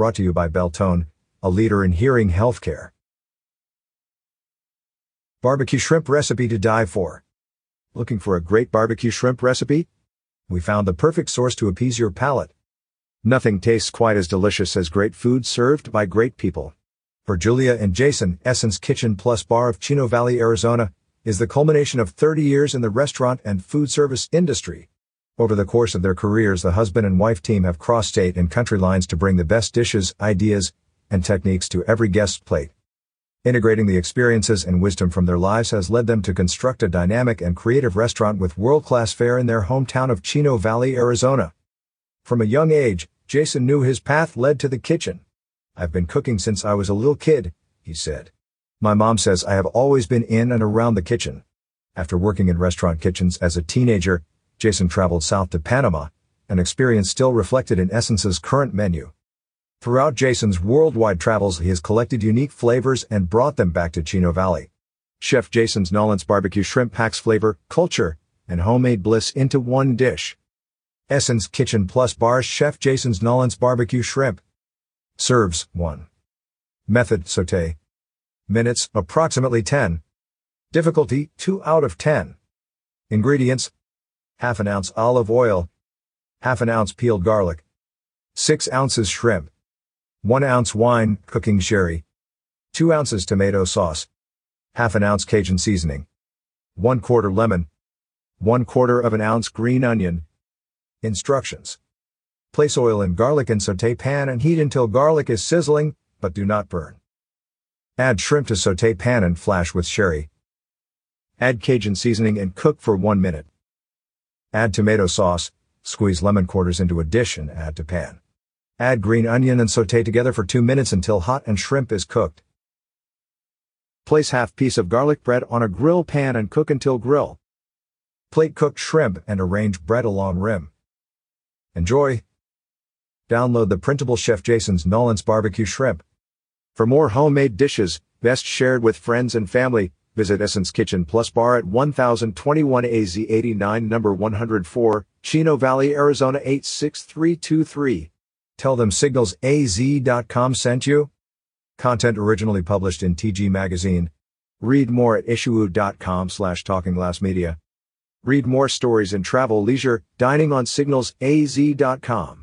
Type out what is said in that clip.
Brought to you by Beltone, a leader in hearing healthcare. Barbecue shrimp recipe to die for. Looking for a great barbecue shrimp recipe? We found the perfect source to appease your palate. Nothing tastes quite as delicious as great food served by great people. For Julia and Jason, Essence Kitchen Plus Bar of Chino Valley, Arizona, is the culmination of 30 years in the restaurant and food service industry. Over the course of their careers, the husband and wife team have crossed state and country lines to bring the best dishes, ideas, and techniques to every guest's plate. Integrating the experiences and wisdom from their lives has led them to construct a dynamic and creative restaurant with world-class fare in their hometown of Chino Valley, Arizona. From a young age, Jason knew his path led to the kitchen. I've been cooking since I was a little kid, he said. My mom says I have always been in and around the kitchen. After working in restaurant kitchens as a teenager, Jason traveled south to Panama, an experience still reflected in Essence's current menu. Throughout Jason's worldwide travels, he has collected unique flavors and brought them back to Chino Valley. Chef Jason's Nolans barbecue shrimp packs flavor, culture, and homemade bliss into one dish. Essence Kitchen Plus Bar Chef Jason's Nolans barbecue shrimp. Serves 1. Method saute. Minutes approximately 10. Difficulty 2 out of 10. Ingredients half an ounce olive oil, half an ounce peeled garlic, 6 ounces shrimp, 1 ounce wine, cooking sherry, 2 ounces tomato sauce, half an ounce Cajun seasoning, 1 quarter lemon, 1 quarter of an ounce green onion. Instructions. Place oil and garlic in saute pan and heat until garlic is sizzling, but do not burn. Add shrimp to saute pan and flash with sherry. Add Cajun seasoning and cook for 1 minute. Add tomato sauce, squeeze lemon quarters into a dish and add to pan. Add green onion and saute together for 2 minutes until hot and shrimp is cooked. Place half piece of garlic bread on a grill pan and cook until grill. Plate cooked shrimp and arrange bread along rim. Enjoy! Download the printable Chef Jason's Nolans Barbecue Shrimp. For more homemade dishes, best shared with friends and family, Visit Essence Kitchen Plus Bar at 1021 AZ 89 number 104, Chino Valley, Arizona 86323. Tell them signalsaz.com sent you. Content originally published in TG Magazine. Read more at issuu.com slash talkingglassmedia. Read more stories in travel, leisure, dining on signalsaz.com.